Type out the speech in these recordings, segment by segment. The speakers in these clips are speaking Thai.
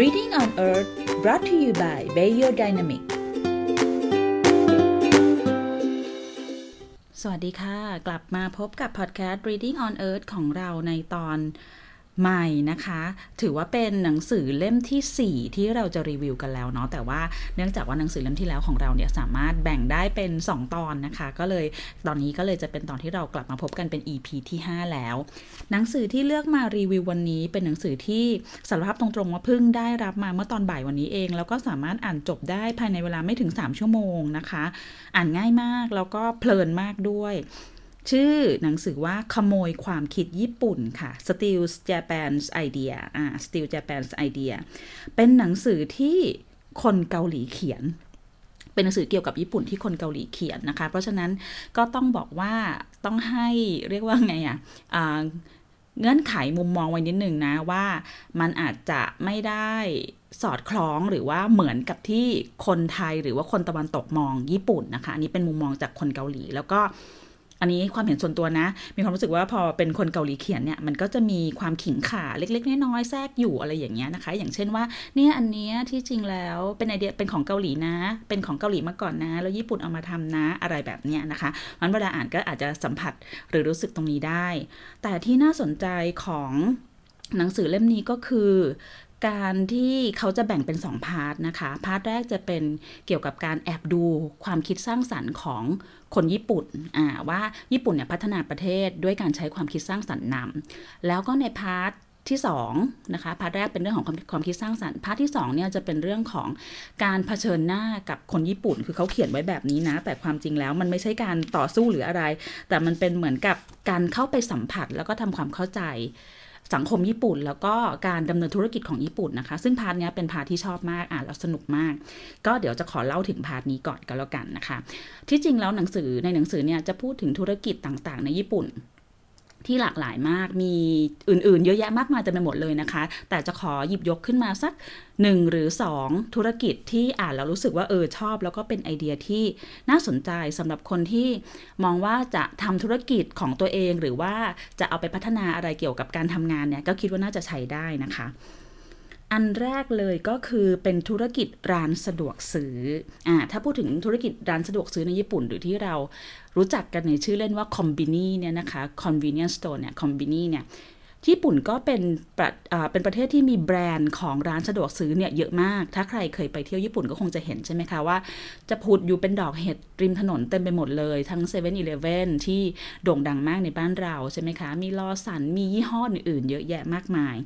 Reading on Earth brought to you by Bayo Dynamic สวัสดีค่ะ กลับมาพบกับพอดแคสต์ Reading on Earth ของเราในตอน ใหม่นะคะ ถือว่าเป็นหนังสือเล่มที่ 4 ที่เราจะรีวิวกันแล้วเนาะแต่ว่าเนื่องจากว่าหนังสือเล่มที่แล้วของเราเนี่ยสามารถแบ่งได้เป็น 2 ตอนนะคะ ก็เลยตอนนี้ก็เลยจะเป็นตอนที่เรากลับมาพบกันเป็น EP ที่ 5 แล้ว หนังสือที่เลือกมารีวิววันนี้เป็นหนังสือที่สารภาพตรงๆว่าเพิ่งได้รับมาเมื่อตอนบ่ายวันนี้เอง แล้วก็สามารถอ่านจบได้ภายในเวลาไม่ถึง 3 ชั่วโมงนะคะ อ่านง่ายมากแล้วก็เพลินมากด้วย ชื่อหนังสือว่าขโมยความคิดญี่ปุ่นค่ะ Steal Japan's Idea อ่า Steal Japan's Idea เป็นหนังสือที่คนเกาหลีเขียน เป็นหนังสือเกี่ยวกับญี่ปุ่นที่คนเกาหลีเขียนนะคะ เพราะฉะนั้นก็ต้องบอกว่าต้องให้เรียกว่าไงอะ่ะเงื่อนไขมุมมองไว้นิดหนึ่งนะว่ามันอาจจะไม่ได้สอดคล้องหรือว่าเหมือนกับที่คนไทยหรือว่าคนตะวันตกมองญี่ปุ่นนะคะอันนี้เป็นมุมมองจากคนเกาหลีแล้วก็ อันนี้ความเห็นส่วนตัวนะ มีความรู้สึกว่าพอเป็นคนเกาหลีเขียนเนี่ยมันก็จะมีความขิงขาเล็กๆน้อยๆแทรกอยู่อะไรอย่างเงี้ยนะคะ อย่างเช่นว่าเนี่ยอันเนี้ยที่จริงแล้วเป็นไอเดียเป็นของเกาหลีนะ เป็นของเกาหลีมาก่อนนะ แล้วญี่ปุ่นเอามาทำนะอะไรแบบเนี้ยนะคะมันเวลาอ่านก็อาจจะสัมผัสหรือรู้สึกตรงนี้ได้ แต่ที่น่าสนใจของหนังสือเล่มนี้ก็คือการที่เขาจะแบ่งเป็น 2 part นะคะ part แรกจะเป็นเกี่ยวกับการแอบดูความคิดสร้างสรรค์ของ คนญี่ปุ่นว่าญี่ปุ่นเนี่ยพัฒนาประเทศด้วยการใช้ความคิดสร้างสรรค์นำแล้วก็ใน part ที่2นะคะ part แรกเป็นเรื่องของความคิดสร้างสรรค์ part ที่2เนี่ยจะเป็นเรื่องของการเผชิญหน้ากับคนญี่ปุ่น คือเขาเขียนไว้แบบนี้นะ แต่ความจริงแล้วมันไม่ใช่การต่อสู้หรืออะไร แต่มันเป็นเหมือนกับการเข้าไปสัมผัสแล้วก็ทำความเข้าใจ สังคมญี่ปุ่น แล้วก็การดำเนินธุรกิจของญี่ปุ่นนะคะ ซึ่ง part นี้เป็น part ที่ชอบมากอ่านแล้วสนุกมาก ก็เดี๋ยวจะขอเล่าถึง part นี้ก่อนก็แล้วกันนะคะ ที่จริงแล้วหนังสือในหนังสือเนี่ยจะพูดถึงธุรกิจต่างๆ ในญี่ปุ่น ที่หลากหลายมากมีอื่นๆ เยอะแยะมากมายเต็มไปหมดเลยนะคะ แต่จะขอหยิบยกขึ้นมาสักหนึ่งหรือสองธุรกิจที่อ่านแล้วรู้สึกว่าเออชอบ แล้วก็เป็นไอเดียที่น่าสนใจสำหรับคนที่มองว่าจะทำธุรกิจของตัวเองหรือว่าจะเอาไปพัฒนาอะไรเกี่ยวกับการทำงานเนี่ยก็คิดว่าน่าจะใช้ได้นะคะ อันแรกเลยก็คือเป็นธุรกิจร้านสะดวกซื้ออ่าถ้าพูดถึงธุรกิจร้านสะดวกซื้อในญี่ปุ่นหรือที่เรารู้จักกันในชื่อเล่นว่าคอมบินีเนี่ยนะคะ convenience store เนี่ยคอมบินีเนี่ยญี่ปุ่นก็เป็นประเป็นประเทศที่มีแบรนด์ของร้านสะดวกซื้อเนี่ยเยอะมาก ถ้าใครเคยไปเที่ยวญี่ปุ่นก็คงจะเห็นใช่ไหมคะว่า จะผุดอยู่เป็นดอกเห็ดริมถนนเต็มไปหมดเลยทั้ง7 e เ e ่ e อที่โด่งดังมากในบ้านเราใช่ไหมคะ มีลอสันมียี่ห้ออื่นๆเยอะแยะมากมาย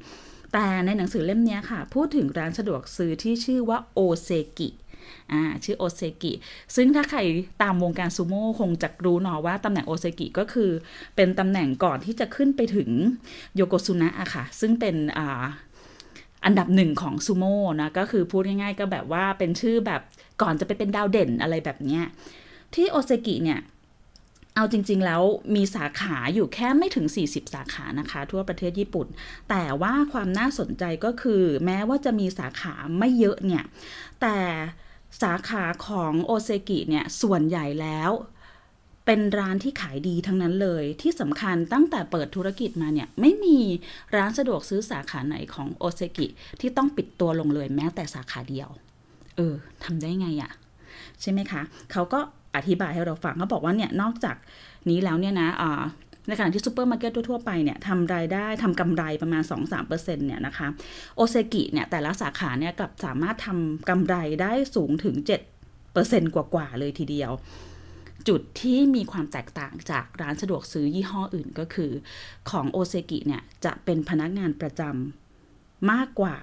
แต่ในหนังสือเล่มนี้ค่ะ พูดถึงร้านสะดวกซื้อที่ชื่อว่าโอเซกิอ่าชื่อโอเซกิ ซึ่งถ้าใครตามวงการซูโม่คงจะรู้เนาะว่าตำแหน่งโอเซกิก็คือ เป็นตำแหน่งก่อนที่จะขึ้นไปถึงโยโกซุนะอะค่ะ ซึ่งเป็นอ่าอันดับหนึ่งของซูโม่นะ ก็คือพูดง่ายๆ ก็แบบว่าเป็นชื่อแบบก่อนจะไปเป็นดาวเด่นอะไรแบบเนี้ยที่โอเซกิเนี่ย เอาจริง ๆ แล้วมีสาขาอยู่แค่ไม่ถึง 40 สาขานะคะ ทั่วประเทศญี่ปุ่น แต่ว่าความน่าสนใจก็คือ แม้ว่าจะมีสาขาไม่เยอะเนี่ย แต่สาขาของโอเซกิเนี่ยส่วนใหญ่แล้วเป็นร้านที่ขายดีทั้งนั้นเลย ที่สำคัญตั้งแต่เปิดธุรกิจมาเนี่ย ไม่มีร้านสะดวกซื้อสาขาไหนของโอเซกิที่ต้องปิดตัวลงเลยแม้แต่สาขาเดียว เออทำได้ไงอะใช่ไหมคะ เขาก็ อธิบายให้เราฟังเขาบอกว่าเนี่ยนอกจากนี้แล้วเนี่ยนะในขณะที่ซูเปอร์มาร์เก็ตทั่วไปเนี่ยทำรายได้ทำกำไรประมาณ 2-3%เนี่ยนะคะโอเซกิเนี่ยแต่ละสาขาเนี่ยกลับสามารถทำกำไรได้สูงถึง 7%กว่าๆเลยทีเดียว จุดที่มีความแตกต่างจากร้านสะดวกซื้อยี่ห้ออื่นก็คือ ของโอเซกิเนี่ยจะเป็นพนักงานประจำมากกว่า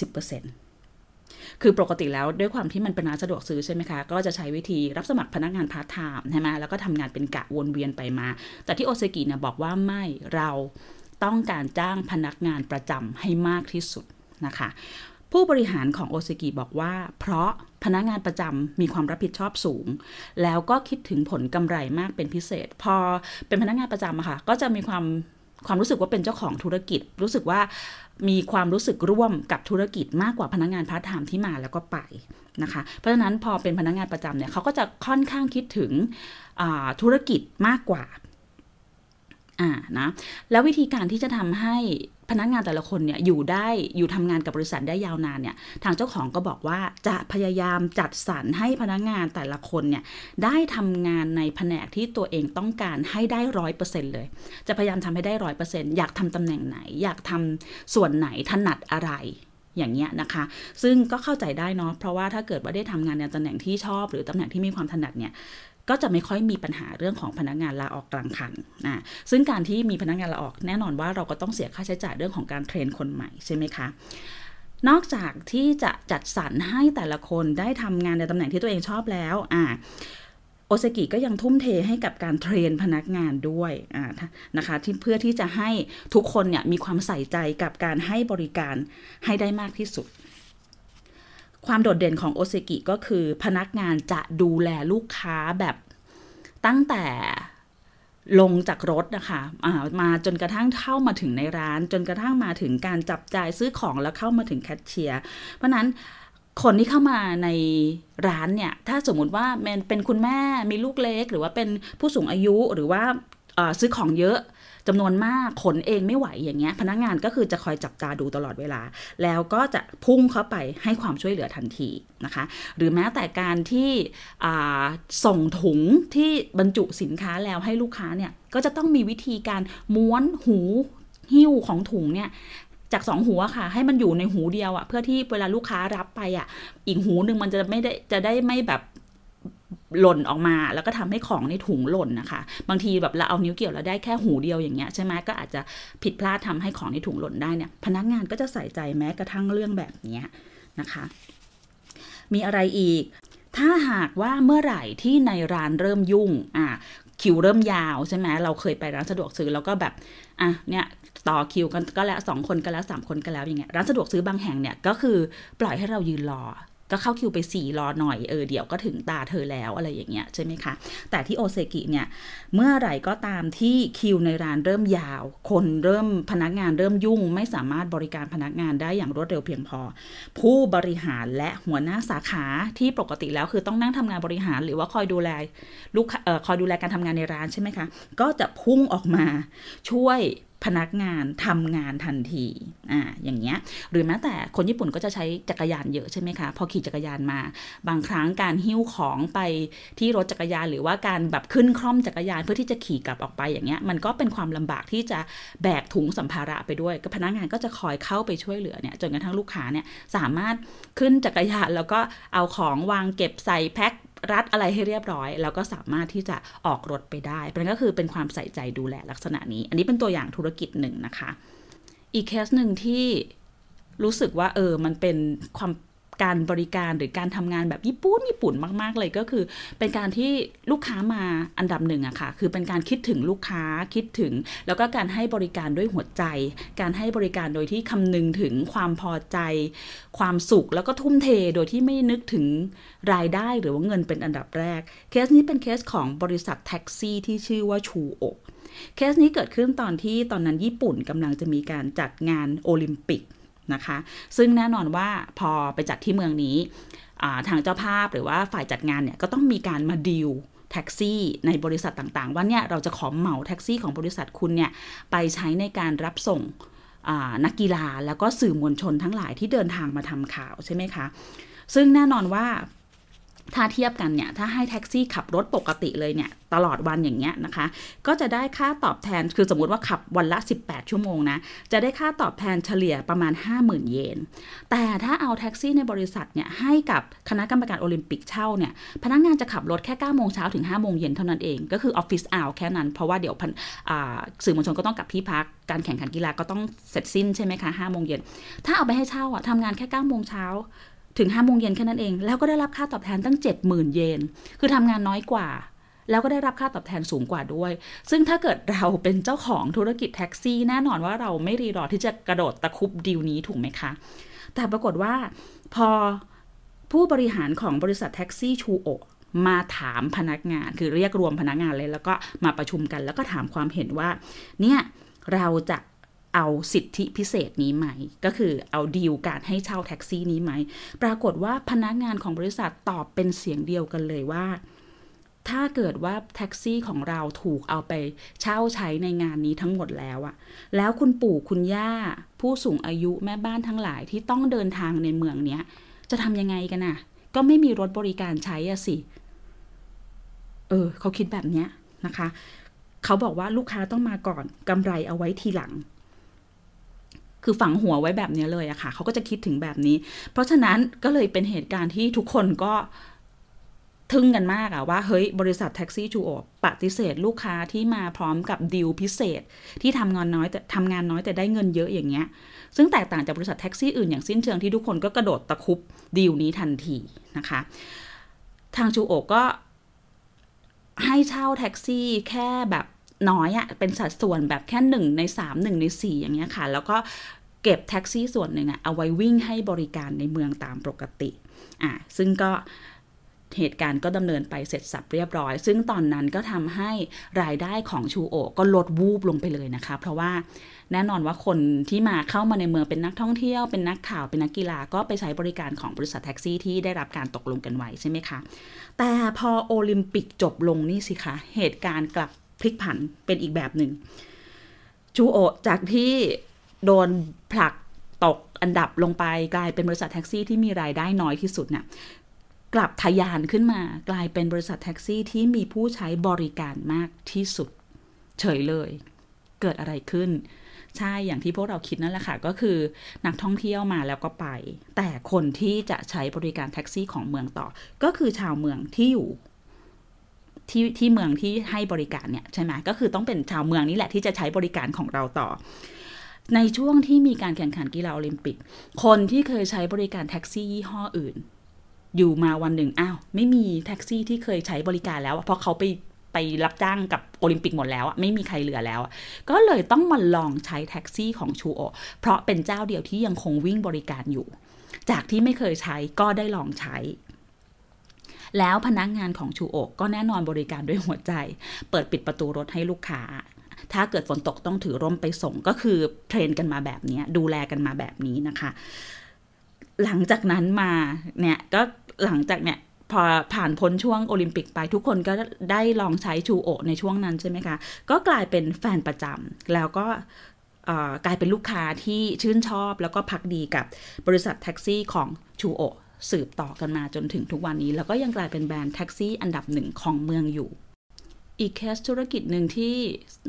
70% คือปกติแล้วด้วยความที่มันเป็นร้านสะดวกซื้อใช่ไหมคะ ก็จะใช้วิธีรับสมัครพนักงานพาร์ทไทม์ใช่ไหมแล้วก็ทำงานเป็นกะวนเวียนไปมา แต่ที่โอเซกิเนี่ยบอกว่าไม่เราต้องการจ้างพนักงานประจำให้มากที่สุดนะคะผู้บริหารของโอเซกิบอกว่า เพราะพนักงานประจำมีความรับผิดชอบสูง แล้วก็คิดถึงผลกำไรมากเป็นพิเศษ พอเป็นพนักงานประจำอะค่ะก็จะมีความ ความรู้สึกว่าเป็นเจ้าของธุรกิจ รู้สึกว่ามีความรู้สึกร่วมกับธุรกิจมากกว่าพนักงานพาร์ทไทม์ที่มาแล้วก็ไปนะคะ เพราะฉะนั้นพอเป็นพนักงานประจำเนี่ยเขาก็จะค่อนข้างคิดถึงธุรกิจมากกว่า อ่านะแล้ววิธีการที่จะทำให้พนักงานแต่ละคนเนี่ยอยู่ได้อยู่ทำงานกับบริษัทได้ยาวนานเนี่ยทางเจ้าของก็บอกว่าจะพยายามจัดสรรให้พนักงานแต่ละคนเนี่ยได้ทำงานในแผนกที่ตัวเองต้องการให้ได้ร้อยเปอร์เซ็นเลย จะพยายามทำให้ได้ร้อยเปอร์เซ็นอยากทำตำแหน่งไหน อยากทำส่วนไหนถนัดอะไรอย่างเงี้ยนะคะ ซึ่งก็เข้าใจได้เนาะเพราะว่าถ้าเกิดว่าได้ทำงานในตำแหน่งที่ชอบ หรือตำแหน่งที่มีความถนัดเนี่ย ก็จะไม่ค่อยมีปัญหาเรื่องของพนักงานลาออกกลางคันนะซึ่งการที่มีพนักงานลาออกแน่นอนว่าเราก็ต้องเสียค่าใช้จ่ายเรื่องของการ train คนใหม่ใช่ไหมคะนอกจากที่จะจัดสรรให้แต่ละคนได้ทำงานในตำแหน่งที่ตัวเองชอบแล้วอ่าโอเซกิก็ยังทุ่มเทให้กับการ train พนักงานด้วยนะคะที่เพื่อที่จะให้ทุกคนเนี่ยมีความใส่ใจกับการให้บริการให้ได้มากที่สุด ความโดดเด่นของโอเซกิก็คือพนักงานจะดูแลลูกค้าแบบตั้งแต่ลงจากรถนะคะมาจนกระทั่งเข้ามาถึงในร้าน จนกระทั่งมาถึงการจับจ่ายซื้อของแล้วเข้ามาถึงแคชเชียร์ เพราะนั้นคนที่เข้ามาในร้านเนี่ย ถ้าสมมุติว่าเป็นคุณแม่มีลูกเล็ก หรือว่าเป็นผู้สูงอายุหรือว่าซื้อของเยอะ จำนวนมากขนเองไม่ไหวอย่างเงี้ยพนักงานก็คือจะคอยจับตาดูตลอดเวลา แล้วก็จะพุ่งเข้าไปให้ความช่วยเหลือทันทีนะคะ หรือแม้แต่การที่ส่งถุงที่บรรจุสินค้าแล้วให้ลูกค้าเนี่ยก็จะต้องมีวิธีการม้วนหูหิ้วของถุงเนี่ยจากสองหัวค่ะ ให้มันอยู่ในหูเดียวอะเพื่อที่เวลาลูกค้ารับไปอะอีกหูหนึ่งมันจะไม่ได้จะได้ไม่แบบ หล่นออกมาแล้วก็ทำให้ของในถุงหล่นนะคะ บางทีแบบเราเอานิ้วเกี่ยวแล้วได้แค่หูเดียวอย่างเงี้ยใช่ไหมก็อาจจะผิดพลาดทำให้ของในถุงหล่นได้เนี่ยพนักงานก็จะใส่ใจแม้กระทั่งเรื่องแบบนี้นะคะ มีอะไรอีก ถ้าหากว่าเมื่อไหร่ที่ในร้านเริ่มยุ่งอะคิวเริ่มยาวใช่ไหมเราเคยไปร้านสะดวกซื้อแล้วก็แบบอะเนี่ยต่อคิวกันก็แล้วสองคนก็แล้วสามคนก็แล้วอย่างเงี้ยร้านสะดวกซื้อบางแห่งเนี่ยก็คือปล่อยให้เรายืนรอ ก็เข้าคิวไปสี่รอหน่อยเออเดี๋ยวก็ถึงตาเธอแล้วอะไรอย่างเงี้ยใช่ไหมคะ แต่ที่โอเซกิเนี่ยเมื่อไหร่ก็ตามที่คิวในร้านเริ่มยาว คนเริ่มพนักงานเริ่มยุ่ง ไม่สามารถบริการพนักงานได้อย่างรวดเร็วเพียงพอ ผู้บริหารและหัวหน้าสาขาที่ปกติแล้วคือต้องนั่งทำงานบริหารหรือว่าคอยดูแลลูกเอ่อคอยดูแลการทำงานในร้านใช่ไหมคะ ก็จะพุ่งออกมาช่วย พนักงานทำงานทันทีอ่าอย่างเงี้ยหรือแม้แต่คนญี่ปุ่นก็จะใช้จักรยานเยอะใช่ไหมคะพอขี่จักรยานมา บางครั้งการหิ้วของไปที่รถจักรยาน หรือว่าการแบบขึ้นคล่อมจักรยานเพื่อที่จะขี่กลับออกไปอย่างเงี้ยมันก็เป็นความลำบากที่จะแบกถุงสัมภาระไปด้วยก็พนักงานก็จะคอยเข้าไปช่วยเหลือเนี่ยจนกระทั่งลูกค้าเนี่ยสามารถขึ้นจักรยานแล้วก็เอาของวางเก็บใส่แพ็ค รัดอะไรให้เรียบร้อย แล้วก็สามารถที่จะออกรถไปได้เป็นก็คือเป็นความใส่ใจดูแลลักษณะนี้ อันนี้เป็นตัวอย่างธุรกิจหนึ่งนะคะ อีกเคสหนึ่งที่รู้สึกว่าเออมันเป็นความ การบริการหรือการทำงานแบบญี่ปุ่นญี่ปุ่นมาก ๆ เลยก็คือ เป็นการที่ลูกค้ามาอันดับหนึ่งอะค่ะ คือเป็นการคิดถึงลูกค้าคิดถึง แล้วก็การให้บริการด้วยหัวใจ การให้บริการโดยที่คำนึงถึงความพอใจ ความสุขแล้วก็ทุ่มเทโดยที่ไม่นึกถึงรายได้หรือว่าเงินเป็นอันดับแรก เคสนี้เป็นเคสของบริษัทแท็กซี่ที่ชื่อว่าชูโอเคสนี้เกิดขึ้นตอนที่ตอนนั้นญี่ปุ่นกำลังจะมีการจัดงานโอลิมปิก นะคะ ซึ่งแน่นอนว่าพอไปจัดที่เมืองนี้ทางเจ้าภาพหรือว่าฝ่ายจัดงานเนี่ยก็ต้องมีการมาดีลแท็กซี่ในบริษัทต่างๆ ว่าเนี่ยเราจะขอเหมาแท็กซี่ของบริษัทคุณเนี่ยไปใช้ในการรับส่งนักกีฬาแล้วก็สื่อมวลชนทั้งหลายที่เดินทางมาทำข่าวใช่ไหมคะ ซึ่งแน่นอนว่า ถ้าเทียบกันเนี่ย ถ้าให้แท็กซี่ขับรถปกติเลยเนี่ย ตลอดวันอย่างเงี้ยนะคะ ก็จะได้ค่าตอบแทนคือสมมุติว่าขับวันละ 18 ชั่วโมงนะ จะได้ค่าตอบแทนเฉลี่ยประมาณ 50,000 เยน แต่ถ้าเอาแท็กซี่ในบริษัทเนี่ย ให้กับคณะกรรมการโอลิมปิกเช่าเนี่ย พนักงงานจะขับรถแค่9โมงเช้าถึง5โมงเย็นเท่านั้นเอง ก็คือออฟฟิศอาวแค่นั้น เพราะว่าเดี๋ยวสื่อมวลชนก็ต้องกลับที่พักการแข่งขันกีฬาก็ต้องเสร็จสิ้นใช่ไหมคะ5โมงเย็นถ้าเอาไปให้เช่าอะทำงานแค่9โมงเช้า ถึงห้าโมงเย็นแค่นั้นเอง แล้วก็ได้รับค่าตอบแทนตั้งเจ็ดหมื่นเยน คือทำงานน้อยกว่า แล้วก็ได้รับค่าตอบแทนสูงกว่าด้วย ซึ่งถ้าเกิดเราเป็นเจ้าของธุรกิจแท็กซี่ แน่นอนว่าเราไม่รีรอที่จะกระโดดตะคุบดีลนี้ถูกไหมคะ แต่ปรากฏว่าพอผู้บริหารของบริษัทแท็กซี่ชูโอมาถามพนักงานคือเรียกรวมพนักงานเลย แล้วก็มาประชุมกัน แล้วก็ถามความเห็นว่า เนี่ยเราจะ เอาสิทธิพิเศษนี้ไหม ก็คือเอาดีลการให้เช่าแท็กซี่นี้ไหม ปรากฏว่าพนักงานของบริษัทตอบเป็นเสียงเดียวกันเลยว่า ถ้าเกิดว่าแท็กซี่ของเราถูกเอาไปเช่าใช้ในงานนี้ทั้งหมดแล้วอะแล้วคุณปู่คุณย่า ผู้สูงอายุแม่บ้านทั้งหลายที่ต้องเดินทางในเมืองเนี้ย จะทำยังไงกันน่ะก็ไม่มีรถบริการใช้อะสิ เออ เขาคิดแบบเนี้ยนะคะ เขาบอกว่าลูกค้าต้องมาก่อนกำไรเอาไว้ทีหลัง คือฝังหัวไว้แบบนี้เลยอะค่ะ เขาก็จะคิดถึงแบบนี้ เพราะฉะนั้นก็เลยเป็นเหตุการณ์ที่ทุกคนก็ทึ่งกันมากอะว่า เฮ้ย บริษัทแท็กซี่จูโอปฏิเสธลูกค้าที่มาพร้อมกับดีลพิเศษ ที่ทำงานน้อยแต่ทำงานน้อยแต่ได้เงินเยอะอย่างเงี้ย ซึ่งแตกต่างจากบริษัทแท็กซี่อื่นอย่างสิ้นเชิงที่ทุกคนก็กระโดดตะคุบดีลนี้ทันทีนะคะ ทางจูโอก็ให้เช่าแท็กซี่แค่แบบ น้อยอะเป็นสัดส่วนแบบแค่หนึ่งในสามหนึ่งในสี่อย่างเงี้ยค่ะ แล้วก็เก็บแท็กซี่ส่วนหนึ่งอะเอาไว้วิ่งให้บริการในเมืองตามปกติอะซึ่งก็เหตุการณ์ก็ดำเนินไปเสร็จสับเรียบร้อย ซึ่งตอนนั้นก็ทำให้รายได้ของชูโอก็ลดวูบลงไปเลยนะคะ เพราะว่าแน่นอนว่าคนที่มาเข้ามาในเมืองเป็นนักท่องเที่ยว เป็นนักข่าวเป็นนักกีฬาก็ไปใช้บริการของบริษัทแท็กซี่ที่ได้รับการตกลงกันไว้ใช่ไหมคะ แต่พอโอลิมปิกจบลงนี่สิคะ เหตุการณ์กลับ ลิกผันเป็นอีกแบบหนึ่งชูโอจากที่โดนผลักตกอันดับลงไปกลายเป็นบริษัทแท็กซี่ที่มีรายได้น้อยที่สุดเนี่ยกลับทะยานขึ้นมากลายเป็นบริษัทแท็กซี่ที่มีผู้ใช้บริการมากที่สุด เฉยเลย เกิดอะไรขึ้น ใช่อย่างที่พวกเราคิดนั่นแหละค่ะ ก็คือนักท่องเที่ยวมาแล้วก็ไป แต่คนที่จะใช้บริการแท็กซี่ของเมืองต่อ ก็คือชาวเมืองที่อยู่ ที่ที่เมืองที่ให้บริการเนี่ยใช่ไหมก็คือต้องเป็นชาวเมืองนี่แหละที่จะใช้บริการของเราต่อ ในช่วงที่มีการแข่งขันกีฬาโอลิมปิก คนที่เคยใช้บริการแท็กซี่ยี่ห้ออื่น อยู่มาวันหนึ่งอ้าวไม่มีแท็กซี่ที่เคยใช้บริการแล้วเพราะเขาไปไปรับจ้างกับโอลิมปิกหมดแล้วไม่มีใครเหลือแล้ว ก็เลยต้องมาลองใช้แท็กซี่ของชูโอเพราะเป็นเจ้าเดียวที่ยังคงวิ่งบริการอยู่ จากที่ไม่เคยใช้ก็ได้ลองใช้ แล้วพนักงานของชูโอก็แน่นอนบริการด้วยหัวใจ เปิดปิดประตูรถให้ลูกค้า ถ้าเกิดฝนตกต้องถือร่มไปส่งก็คือเทรนกันมาแบบนี้ดูแลกันมาแบบนี้นะคะ หลังจากนั้นมาเนี่ยก็หลังจากเนี่ยพอผ่านพ้นช่วงโอลิมปิกไปทุกคนก็ได้ลองใช้ชูโอในช่วงนั้นใช่ไหมคะ ก็กลายเป็นแฟนประจำแล้วก็กลายเป็นลูกค้าที่ชื่นชอบแล้วก็พักดีกับบริษัทแท็กซี่ของชูโอ สืบต่อกันมาจนถึงทุกวันนี้ แล้วก็ยังกลายเป็นแบรนด์แท็กซี่อันดับหนึ่งของเมืองอยู่ อีกเคสธุรกิจหนึ่งที่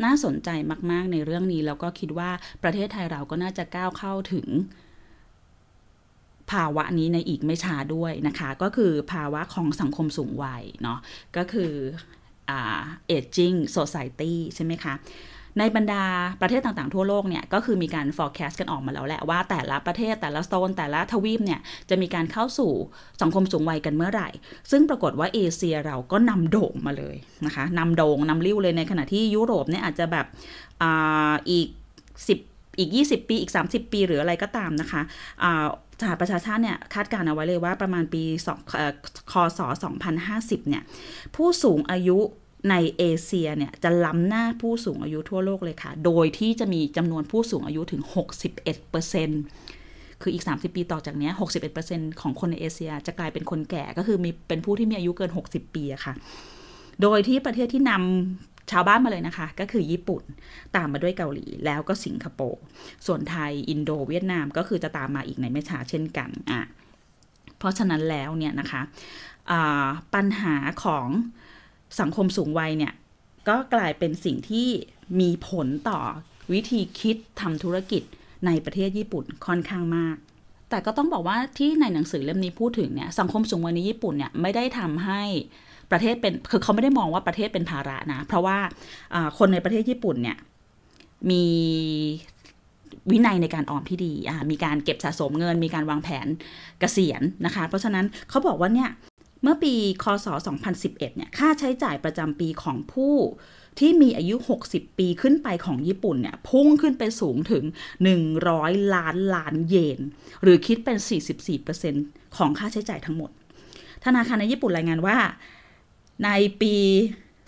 น่าสนใจมาก ๆ ในเรื่องนี้ แล้วก็คิดว่าประเทศไทยเราก็น่าจะก้าวเข้าถึง ภาวะนี้ในอีกไม่ช้าด้วยนะคะ ก็คือภาวะของสังคมสูงวัยเนาะก็คือเอจจิ้งโซซายตี้ใช่ไหมคะ ในบรรดาประเทศต่างๆ ทั่วโลกเนี่ยก็คือมีการ forecast กันออกมาแล้วแหละว่าแต่ละประเทศแต่ละโซนแต่ละทวีปเนี่ยจะมีการเข้าสู่สังคมสูงวัยกันเมื่อไหร่ ซึ่งปรากฏว่าเอเชียเราก็นำโด่งมาเลยนะคะนำโด่งนำริ้วเลยในขณะที่ยุโรปเนี่ยอาจจะแบบออีก 10 อีก 20 ปี อีก 30 ปีหรืออะไรก็ตามนะคะสหประชาชาติเนี่ยคาดการเอาไว้เลยว่าประมาณปี2คศ 2050 เนี่ยผู้สูงอายุ ในเอเชียเนี่ยจะล้ำหน้าผู้สูงอายุทั่วโลกเลยค่ะ โดยที่จะมีจำนวนผู้สูงอายุถึง 61%คืออีก 30 ปีต่อจากนี้ 61%ของคนในเอเชียจะกลายเป็นคนแก่ก็คือมีเป็นผู้ที่มีอายุเกิน 60 ปีอะค่ะ โดยที่ประเทศที่นำชาวบ้านมาเลยนะคะ ก็คือญี่ปุ่นตามมาด้วยเกาหลีแล้วก็สิงคโปร์ ส่วนไทย อินโดเวียดนามก็คือจะตามมาอีกในไม่ช้าเช่นกันอะเพราะฉะนั้นแล้วเนี่ยนะคะะปัญหาของ สังคมสูงวัยเนี่ย ก็กลายเป็นสิ่งที่มีผลต่อวิธีคิดทำธุรกิจในประเทศญี่ปุ่นค่อนข้างมาก แต่ก็ต้องบอกว่าที่ในหนังสือเล่มนี้พูดถึงเนี่ยสังคมสูงวัยในญี่ปุ่นเนี่ยไม่ได้ทำให้ประเทศเป็นคือเขาไม่ได้มองว่าประเทศเป็นภาระนะ เพราะว่าคนในประเทศญี่ปุ่นเนี่ยมีวินัยในการออมที่ดี มีการเก็บสะสมเงิน มีการวางแผนเกษียณนะคะ เพราะฉะนั้นเขาบอกว่าเนี่ย เมื่อปีคศ 2011 เนี่ย ค่าใช้จ่ายประจำปีของผู้ที่มีอายุ 60 ปีขึ้นไปของญี่ปุ่นเนี่ย พุ่งขึ้นไปสูงถึง 100 ล้านล้านเยน หรือคิดเป็น 44%ของค่าใช้จ่ายทั้งหมด ธนาคารในญี่ปุ่นรายงานว่า ในปี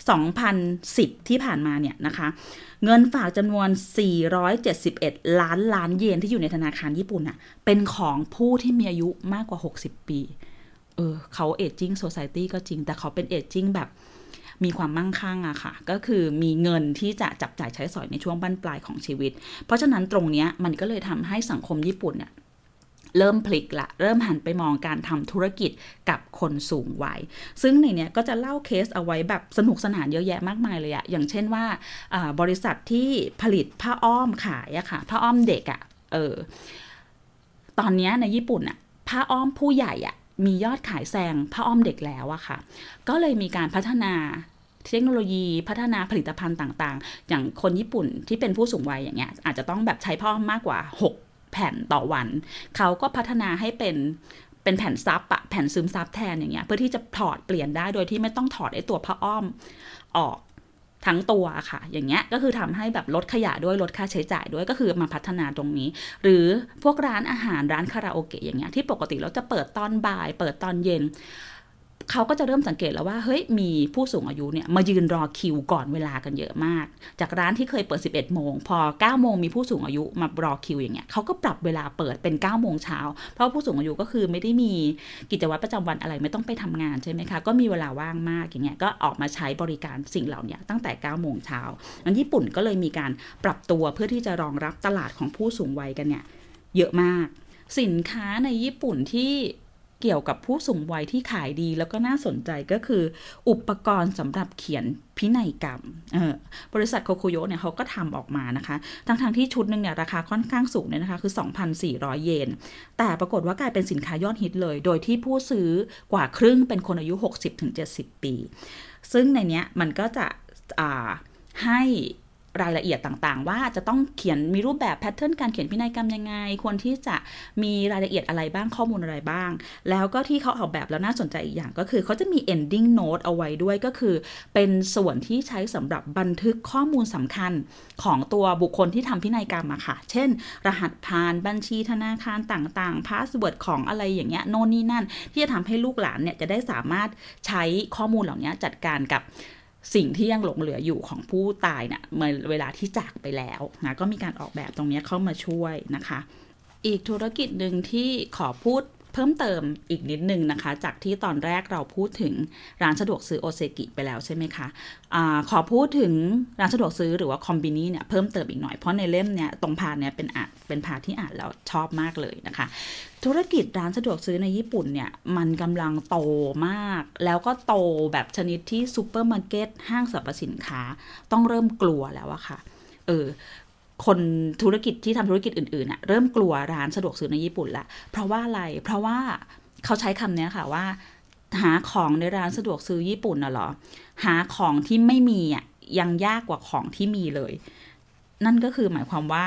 2010 ที่ผ่านมาเนี่ยนะคะ เงินฝากจำนวน 471 ล้านล้านเยนที่อยู่ในธนาคารญี่ปุ่นอะเป็นของผู้ที่มีอายุมากกว่า 60 ปี เออเขาเอจจิ้งโซซายตี้ก็จริง แต่เขาเป็นเอจจิ้งแบบมีความมั่งคั่งอะค่ะ ก็คือมีเงินที่จะจับจ่ายใช้สอยในช่วงบั้นปลายของชีวิต เพราะฉะนั้นตรงเนี้ยมันก็เลยทำให้สังคมญี่ปุ่นเนี่ยเริ่มพลิกละเริ่มหันไปมองการทำธุรกิจกับคนสูงวัย ซึ่งในเนี้ยก็จะเล่าเคสเอาไว้แบบสนุกสนานเยอะแยะมากมายเลยอะอย่างเช่นว่าบริษัทที่ผลิตผ้าอ้อมขายอะค่ะผ้าอ้อมเด็กอะเออตอนนี้ในญี่ปุ่นอะผ้าอ้อมผู้ใหญ่อะ มียอดขายแซงผ้าอ้อมเด็กแล้วอะค่ะ ก็เลยมีการพัฒนาเทคโนโลยีพัฒนาผลิตภัณฑ์ต่างๆ อย่างคนญี่ปุ่นที่เป็นผู้สูงวัยอย่างเงี้ยอาจจะต้องแบบใช้ผ้าอ้อมมากกว่า 6 แผ่นต่อวัน เขาก็พัฒนาให้เป็นเป็นแผ่นซับอะแผ่นซึมซับแทนอย่างเงี้ยเพื่อที่จะถอดเปลี่ยนได้โดยที่ไม่ต้องถอดไอ้ตัวผ้าอ้อมออก ทั้งตัวค่ะ อย่างเงี้ยก็คือทำให้แบบลดขยะด้วยลดค่าใช้จ่ายด้วยก็คือมาพัฒนาตรงนี้ หรือพวกร้านอาหารร้านคาราโอเกะอย่างเงี้ยที่ปกติเราจะเปิดตอนบ่าย เปิดตอนเย็น เขาก็จะเริ่มสังเกตแล้วว่าเฮ้ยมีผู้สูงอายุเนี่ยมายืนรอคิวก่อนเวลากันเยอะมาก จากร้านที่เคยเปิด 11 โมง พอ 9 โมงมีผู้สูงอายุมารอคิวอย่างเงี้ยเขาก็ปรับเวลาเปิดเป็น 9 โมงเช้า เพราะผู้สูงอายุก็คือไม่ได้มีกิจวัตรประจำวันอะไรไม่ต้องไปทำงานใช่ไหมคะ ก็มีเวลาว่างมากอย่างเงี้ยก็ออกมาใช้บริการสิ่งเหล่านี้ตั้งแต่ 9 โมงเช้าอันญี่ปุ่นก็เลยมีการปรับตัวเพื่อที่จะรองรับตลาดของผู้สูงวัยกันเนี่ยเยอะมาก สินค้าในญี่ปุ่นที่ เกี่ยวกับผู้สูงวัยที่ขายดีแล้วก็น่าสนใจก็คือ อุปกรณ์สำหรับเขียนพินัยกรรม บริษัทโคคุโยเนี่ยเขาก็ทำออกมานะคะ ทั้งทางที่ชุดหนึ่งเนี่ยราคาค่อนข้างสูงเนี่ยนะคะคือ 2,400 เยน แต่ปรากฏว่ากลายเป็นสินค้ายอดฮิตเลย โดยที่ผู้ซื้อกว่าครึ่งเป็นคนอายุ 60-70 ปี ซึ่งในเนี้ยมันก็จะให้ รายละเอียดต่างๆ ว่าจะต้องเขียนมีรูปแบบแพทเทิร์นการเขียนพินัยกรรมยังไง ควรที่จะมีรายละเอียดอะไรบ้างข้อมูลอะไรบ้าง แล้วก็ที่เขาออกแบบแล้วน่าสนใจอีกอย่างก็คือเขาจะมี ending note เอาไว้ด้วยก็คือ เป็นส่วนที่ใช้สำหรับบันทึกข้อมูลสำคัญของตัวบุคคลที่ทำพินัยกรรมอะค่ะ เช่น รหัสผ่านบัญชีธนาคารต่างๆ password ของอะไรอย่างเงี้ยโน่นนี่นั่น ที่จะทำให้ลูกหลานเนี่ยจะได้สามารถใช้ข้อมูลเหล่านี้จัดการกับ สิ่งที่ยังหลงเหลืออยู่ของผู้ตายเนี่ยเมื่อเวลาที่จากไปแล้วนะก็มีการออกแบบตรงนี้เข้ามาช่วยนะคะ อีกธุรกิจหนึ่งที่ขอพูด เพิ่มเติมอีกนิดนึงนะคะ จากที่ตอนแรกเราพูดถึงร้านสะดวกซื้อโอเซกิไปแล้วใช่ไหมคะอะขอพูดถึงร้านสะดวกซื้อหรือว่าคอมบินีเนี่ยเพิ่มเติมอีกหน่อยเพราะในเล่มเนี่ยตรงพาเนี่ยเป็นอ่านเป็นพาที่อ่านแล้วชอบมากเลยนะคะ ธุรกิจร้านสะดวกซื้อในญี่ปุ่นเนี่ยมันกำลังโตมาก แล้วก็โตแบบชนิดที่ซูเปอร์มาร์เก็ตห้างสรรพสินค้า ต้องเริ่มกลัวแล้วอะค่ะเออ คนธุรกิจที่ทำธุรกิจอื่นๆอะเริ่มกลัวร้านสะดวกซื้อในญี่ปุ่นละ เพราะว่าอะไร เพราะว่าเขาใช้คำนี้ค่ะว่า หาของในร้านสะดวกซื้อญี่ปุ่นน่ะหรอ หาของที่ไม่มีอะยังยากกว่าของที่มีเลย นั่นก็คือหมายความว่า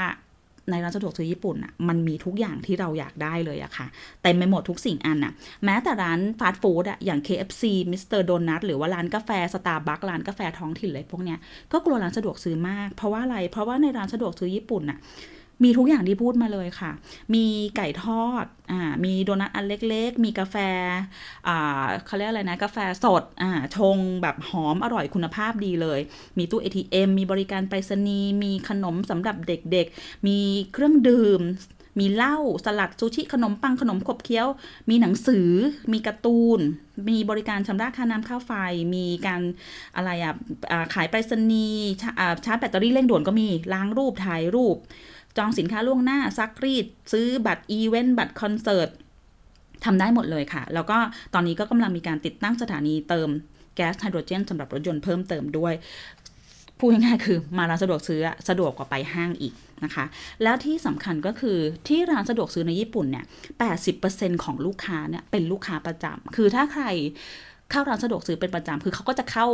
ในร้านสะดวกซื้อญี่ปุ่นอะมันมีทุกอย่างที่เราอยากได้เลยอะค่ะเต็มไปหมดทุกสิ่งอันอะแม้แต่ร้านฟาสต์ฟู้ดอะอย่าง KFC มิสเตอร์โดนัทหรือว่าร้านกาแฟสตาร์บัคร้านกาแฟท้องถิ่นเลยพวกเนี้ยก็กลัวร้านสะดวกซื้อมาก เพราะว่าอะไรเพราะว่าในร้านสะดวกซื้อญี่ปุ่นอะ มีทุกอย่างที่พูดมาเลยค่ะ มีไก่ทอดอ่ามีโดนัทอันเล็กๆ มีกาแฟอ่าเขาเรียกอะไรนะ กาแฟสดอ่าชงแบบหอมอร่อยคุณภาพดีเลย มีตู้ ATM มีบริการไปรษณีย์มีขนมสำหรับเด็กๆ มีเครื่องดื่มมีเหล้าสลัดซูชิขนมปังขนมขบเคี้ยว มีหนังสือ มีการ์ตูน มีบริการชำระค่าน้ำค่าไฟ มีการอะไรอะขายไปรษณีย์ชาร์จแบตเตอรี่เร่งด่วนก็มีล้างรูปถ่ายรูป จองสินค้าล่วงหน้าซักรีด ซื้อบัตรอีเวนต์บัตรคอนเสิร์ตทำได้หมดเลยค่ะ แล้วก็ตอนนี้ก็กำลังมีการติดตั้งสถานีเติมแก๊สไฮโดรเจนสำหรับรถยนต์เพิ่มเติมด้วยพูดง่ายๆคือมาร้านสะดวกซื้อสะดวกกว่าไปห้างอีกนะคะ แล้วที่สำคัญก็คือที่ร้านสะดวกซื้อในญี่ปุ่นเนี่ย 80%ของลูกค้าเนี่ยเป็นลูกค้าประจำคือถ้าใครเข้าร้านสะดวกซื้อเป็นประจำคือเขาก็จะเข้า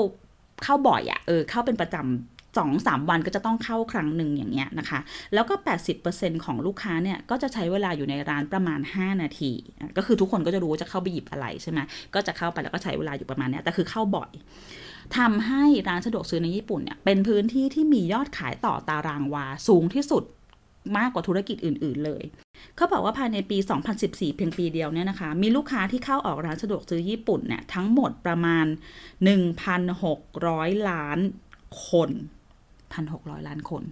เข้าบ่อยอะ่ะ เออ เข้าเป็นประจำ สองสามวันก็จะต้องเข้าครั้งหนึ่งอย่างเงี้ยนะคะ แล้วก็ 80%ของลูกค้าเนี่ย ก็จะใช้เวลาอยู่ในร้านประมาณ 5 นาที ก็คือทุกคนก็จะรู้ว่าจะเข้าไปหยิบอะไรใช่ไหมก็จะเข้าไปแล้วก็ใช้เวลาอยู่ประมาณนี้แต่คือเข้าบ่อยทำให้ร้านสะดวกซื้อในญี่ปุ่นเนี่ยเป็นพื้นที่ที่มียอดขายต่อตารางวาสูงที่สุดมากกว่าธุรกิจอื่น ๆ เลย เขาบอกว่าภายในปี 2014 เพียงปีเดียวเนี่ยนะคะ มีลูกค้าที่เข้าออกร้านสะดวกซื้อญี่ปุ่นเนี่ยทั้งหมดประมาณ 1,600 ล้านคน 1,600 ล้านคน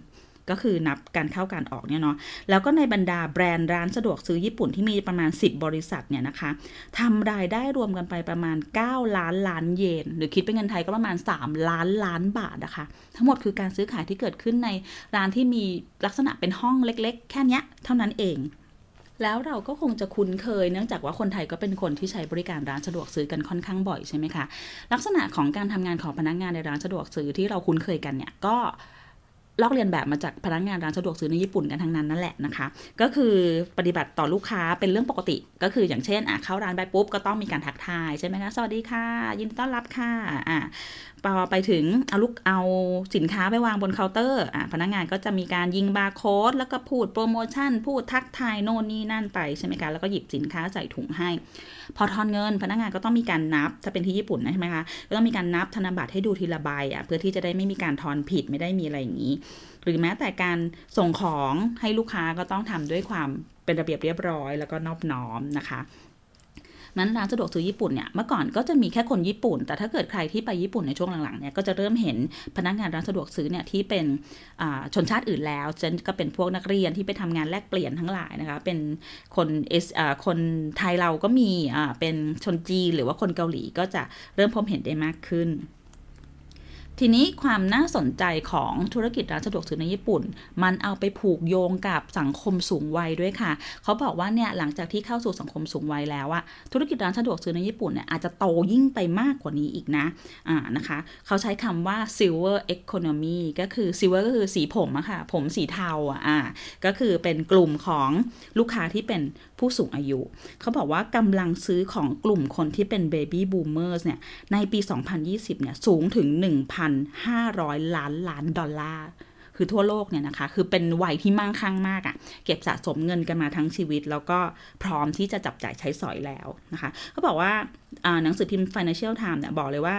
ก็คือนับการเข้าการออกเนี่ยเนาะแล้วก็ในบรรดาแบรนด์ร้านสะดวกซื้อญี่ปุ่นที่มีประมาณ 10 บริษัทเนี่ยนะคะทำรายได้รวมกันไปประมาณ 9 ล้านล้านเยน หรือคิดเป็นเงินไทยก็ประมาณ 3 ล้านล้านบาทนะคะ ทั้งหมดคือการซื้อขายที่เกิดขึ้นในร้านที่มีลักษณะเป็นห้องเล็ก ๆ แค่นี้เท่านั้นเองแล้วเราก็คงจะคุ้นเคยเนื่องจากว่าคนไทยก็เป็นคนที่ใช้บริการร้านสะดวกซื้อกันค่อนข้างบ่อยใช่ไหมคะ ลักษณะของการทำงานของพนักงานในร้านสะดวกซื้อที่เราคุ้นเคยกันเนี่ยก็ ลอกเรียนแบบมาจากพนักงานร้านสะดวกซื้อในญี่ปุ่นกันทั้งนั้นนั่นแหละนะคะ ก็คือปฏิบัติต่อลูกค้าเป็นเรื่องปกติ ก็คืออย่างเช่นอะเข้าร้านไปปุ๊บก็ต้องมีการทักทายใช่ไหมคะสวัสดีค่ะ ยินดีต้อนรับค่ะอะ พอไปถึงเอาลูกเอาสินค้าไปวางบนเคาน์เตอร์อะพนักงานก็จะมีการยิงบาร์โค้ดแล้วก็พูดโปรโมชั่น พูดทักทายโน่นนี่นั่นไปใช่ไหมคะแล้วก็หยิบสินค้าใส่ถุงให้ พอทอนเงิน พนักงานก็ต้องมีการนับถ้าเป็นที่ญี่ปุ่นนะใช่ไหมคะก็ต้องมีการนับธนบัตรให้ดูทีละใบอะเพื่อที่จะได้ไม่มีการทอนผิดไม่ได้มีอะไรอย่างนี้ หรือแม้แต่การส่งของให้ลูกค้าก็ต้องทำด้วยความเป็นระเบียบเรียบร้อย แล้วก็นอบน้อมนะคะ นั้นร้านสะดวกซื้อญี่ปุ่นเนี่ยเมื่อก่อนก็จะมีแค่คนญี่ปุ่น แต่ถ้าเกิดใครที่ไปญี่ปุ่นในช่วงหลังๆเนี่ยก็จะเริ่มเห็นพนักงานร้านสะดวกซื้อเนี่ยที่เป็นชนชาติอื่นแล้วเช่นก็เป็นพวกนักเรียนที่ไปทำงานแลกเปลี่ยนทั้งหลายนะคะเป็นคนเอสคนไทยเราก็มีเป็นชนจีนหรือว่าคนเกาหลีก็จะเริ่มพบเห็นได้มากขึ้น ทีนี้ความน่าสนใจของธุรกิจร้านสะดวกซื้อในญี่ปุ่น มันเอาไปผูกโยงกับสังคมสูงวัยด้วยค่ะ เขาบอกว่าเนี่ยหลังจากที่เข้าสู่สังคมสูงวัยแล้วอะธุรกิจร้านสะดวกซื้อในญี่ปุ่นเนี่ยอาจจะโตยิ่งไปมากกว่านี้อีกนะอ่านะคะ เขาใช้คำว่า silver economy ก็คือ silver ก็คือสีผมอะค่ะ ผมสีเทาอะอ่าก็คือเป็นกลุ่มของลูกค้าที่เป็นผู้สูงอายุ เขาบอกว่ากำลังซื้อของกลุ่มคนที่เป็น baby boomers เนี่ยในปี 2020เนี่ยสูงถึง1,000 1,500 ล้านล้านดอลลาร์คือทั่วโลกเนี่ยนะคะ คือเป็นวัยที่มั่งคั่งมากอะ่ะ เก็บสะสมเงินกันมาทั้งชีวิต แล้วก็พร้อมที่จะจับจ่ายใช้สอยแล้วนะคะเขาบอกว่าหนังสือพิมพ์ Financial Times เนี่ยบอกเลยว่า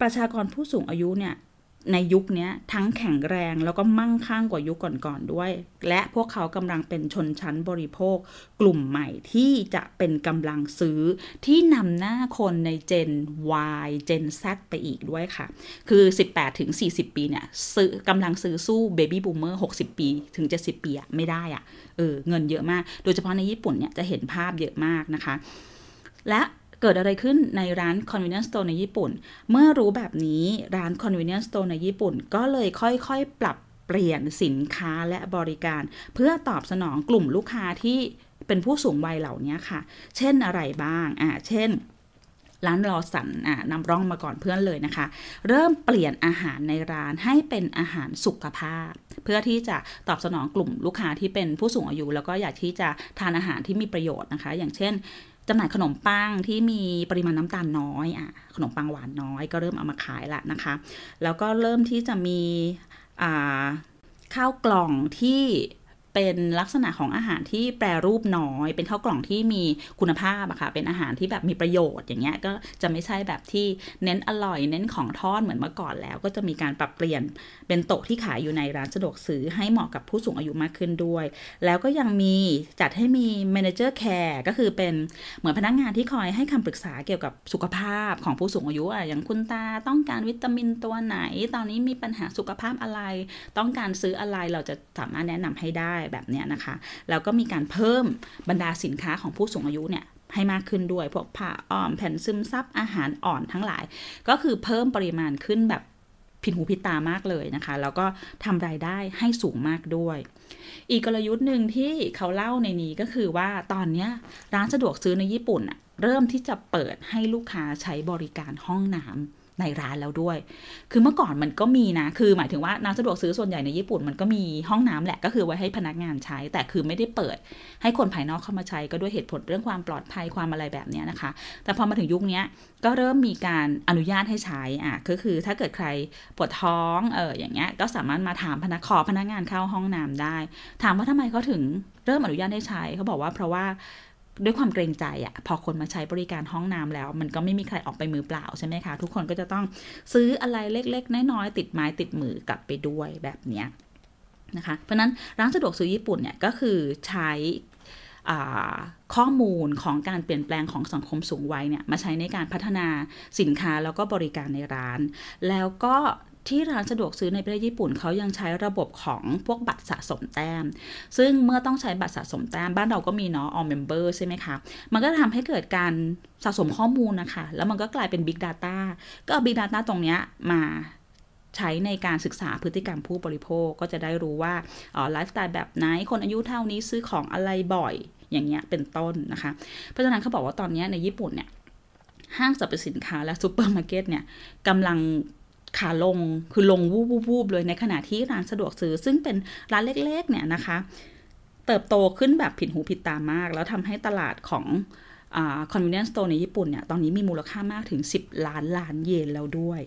ประชากรผู้สูงอายุเนี่ย ในยุคนี้ทั้งแข็งแรงแล้วก็มั่งคั่งกว่ายุคก่อนๆด้วย และพวกเขากำลังเป็นชนชั้นบริโภค กลุ่มใหม่ที่จะเป็นกำลังซื้อที่นำหน้าคนในเจน Y เจน Z ไปอีกด้วยค่ะ คือ 18 ถึง 40 ปีเนี่ยซื้อกำลังซื้อสู้เบบี้บูมเมอร์60 ปีถึง 70 ปีอะไม่ได้อะเออเงินเยอะมาก โดยเฉพาะในญี่ปุ่นเนี่ยจะเห็นภาพเยอะมากนะคะ และ เกิดอะไรขึ้นในร้าน convenience store ในญี่ปุ่น เมื่อรู้แบบนี้ร้าน convenience store ในญี่ปุ่น ก็เลยค่อยๆ ปรับเปลี่ยนสินค้าและบริการ เพื่อตอบสนองกลุ่มลูกค้าที่เป็นผู้สูงวัยเหล่านี้ค่ะ เช่นอะไรบ้าง อ่า เช่นร้านรอสันอ่านำร่องมาก่อนเพื่อนเลยนะคะ เริ่มเปลี่ยนอาหารในร้านให้เป็นอาหารสุขภาพ เพื่อที่จะตอบสนองกลุ่มลูกค้าที่เป็นผู้สูงอายุ แล้วก็อยากที่จะทานอาหารที่มีประโยชน์นะคะ อย่างเช่น จำหน่ายขนมปังที่มีปริมาณน้ำตาลน้อยอะขนมปังหวานน้อยก็เริ่มเอามาขายละนะคะ แล้วก็เริ่มที่จะมีข้าวกล่องที่ เป็นลักษณะของอาหารที่แปรรูปน้อย เป็นข้าวกล่องที่มีคุณภาพอะค่ะ เป็นอาหารที่แบบมีประโยชน์อย่างเงี้ย ก็จะไม่ใช่แบบที่เน้นอร่อย เน้นของทอดเหมือนเมื่อก่อนแล้ว ก็จะมีการปรับเปลี่ยนเป็นโต๊ะที่ขายอยู่ในร้านสะดวกซื้อให้เหมาะกับผู้สูงอายุมากขึ้นด้วย แล้วก็ยังมีจัดให้มี manager care ก็คือเป็นเหมือนพนักงงานที่คอยให้คำปรึกษาเกี่ยวกับสุขภาพของผู้สูงอายุอะอย่างคุณตาต้องการวิตามินตัวไหน ตอนนี้มีปัญหาสุขภาพอะไร ต้องการซื้ออะไรเราจะสามารถแนะนำให้ได้แบบนี้นะคะ แล้วก็มีการเพิ่มบรรดาสินค้าของผู้สูงอายุเนี่ยให้มากขึ้นด้วย พวกผ้าอ้อมแผ่นซึมซับอาหารอ่อนทั้งหลาย ก็คือเพิ่มปริมาณขึ้นแบบผิดหูผิดตามากเลยนะคะ แล้วก็ทำรายได้ให้สูงมากด้วย อีกกลยุทธ์หนึ่งที่เขาเล่าในนี้ก็คือว่าตอนนี้ร้านสะดวกซื้อในญี่ปุ่นเริ่มที่จะเปิดให้ลูกค้าใช้บริการห้องน้ำ ในร้านแล้วด้วย คือเมื่อก่อนมันก็มีนะ คือหมายถึงว่าน้ำสะดวกซื้อส่วนใหญ่ในญี่ปุ่นมันก็มีห้องน้ำแหละก็คือไว้ให้พนักงานใช้ แต่คือไม่ได้เปิด ให้คนภายนอกเข้ามาใช้ก็ด้วยเหตุผลเรื่องความปลอดภัยความอะไรแบบนี้นะคะ แต่พอมาถึงยุคนี้ก็เริ่มมีการอนุญาตให้ใช้อะก็คือถ้าเกิดใครปวดท้องเอออย่างเงี้ยก็สามารถมาถามพนักขอพนักงานเข้าห้องน้ำได้ ถามว่าทำไมเขาถึงเริ่มอนุญาตให้ใช้เขาบอกว่าเพราะว่า ด้วยความเกรงใจอะพอคนมาใช้บริการห้องน้ำแล้ว มันก็ไม่มีใครออกไปมือเปล่าใช่ไหมคะ ทุกคนก็จะต้องซื้ออะไรเล็ก ๆ น้อยๆติดไม้ติดมือกลับไปด้วยแบบเนี้ยนะคะ เพราะนั้นร้านสะดวกซื้อญี่ปุ่นเนี่ยก็คือใช้ข้อมูลของการเปลี่ยนแปลงของสังคมสูงวัยเนี่ยมาใช้ในการพัฒนาสินค้าแล้วก็บริการในร้าน แล้วก็ ที่ร้านสะดวกซื้อในประเทศญี่ปุ่นเขายังใช้ระบบของพวกบัตรสะสมแต้ม ซึ่งเมื่อต้องใช้บัตรสะสมแต้ม บ้านเราก็มีเนาะ all member ใช่ไหมคะ มันก็ทำให้เกิดการสะสมข้อมูลนะคะ แล้วมันก็กลายเป็น big data ก็เอา big data ตรงเนี้ยมาใช้ในการศึกษาพฤติกรรมผู้บริโภคก็จะได้รู้ว่าไลฟ์สไตล์แบบไหน คนอายุเท่านี้ซื้อของอะไรบ่อยอย่างเงี้ยเป็นต้นนะคะ เพราะฉะนั้นเขาบอกว่าตอนนี้ในญี่ปุ่นเนี่ยห้างสรรพสินค้าและซูเปอร์มาร์เก็ตเนี่ยกำลัง ขาลงคือลงวูบวูบเลยในขณะที่ร้านสะดวกซื้อ ซึ่งเป็นร้านเล็กๆเนี่ยนะคะ เติบโตขึ้นแบบผิดหูผิดตามาก แล้วทำให้ตลาดของอ convenience store ในญี่ปุ่นเนี่ย ตอนนี้มีมูลค่ามากถึง 10 ล้านล้านเยนแล้วด้วย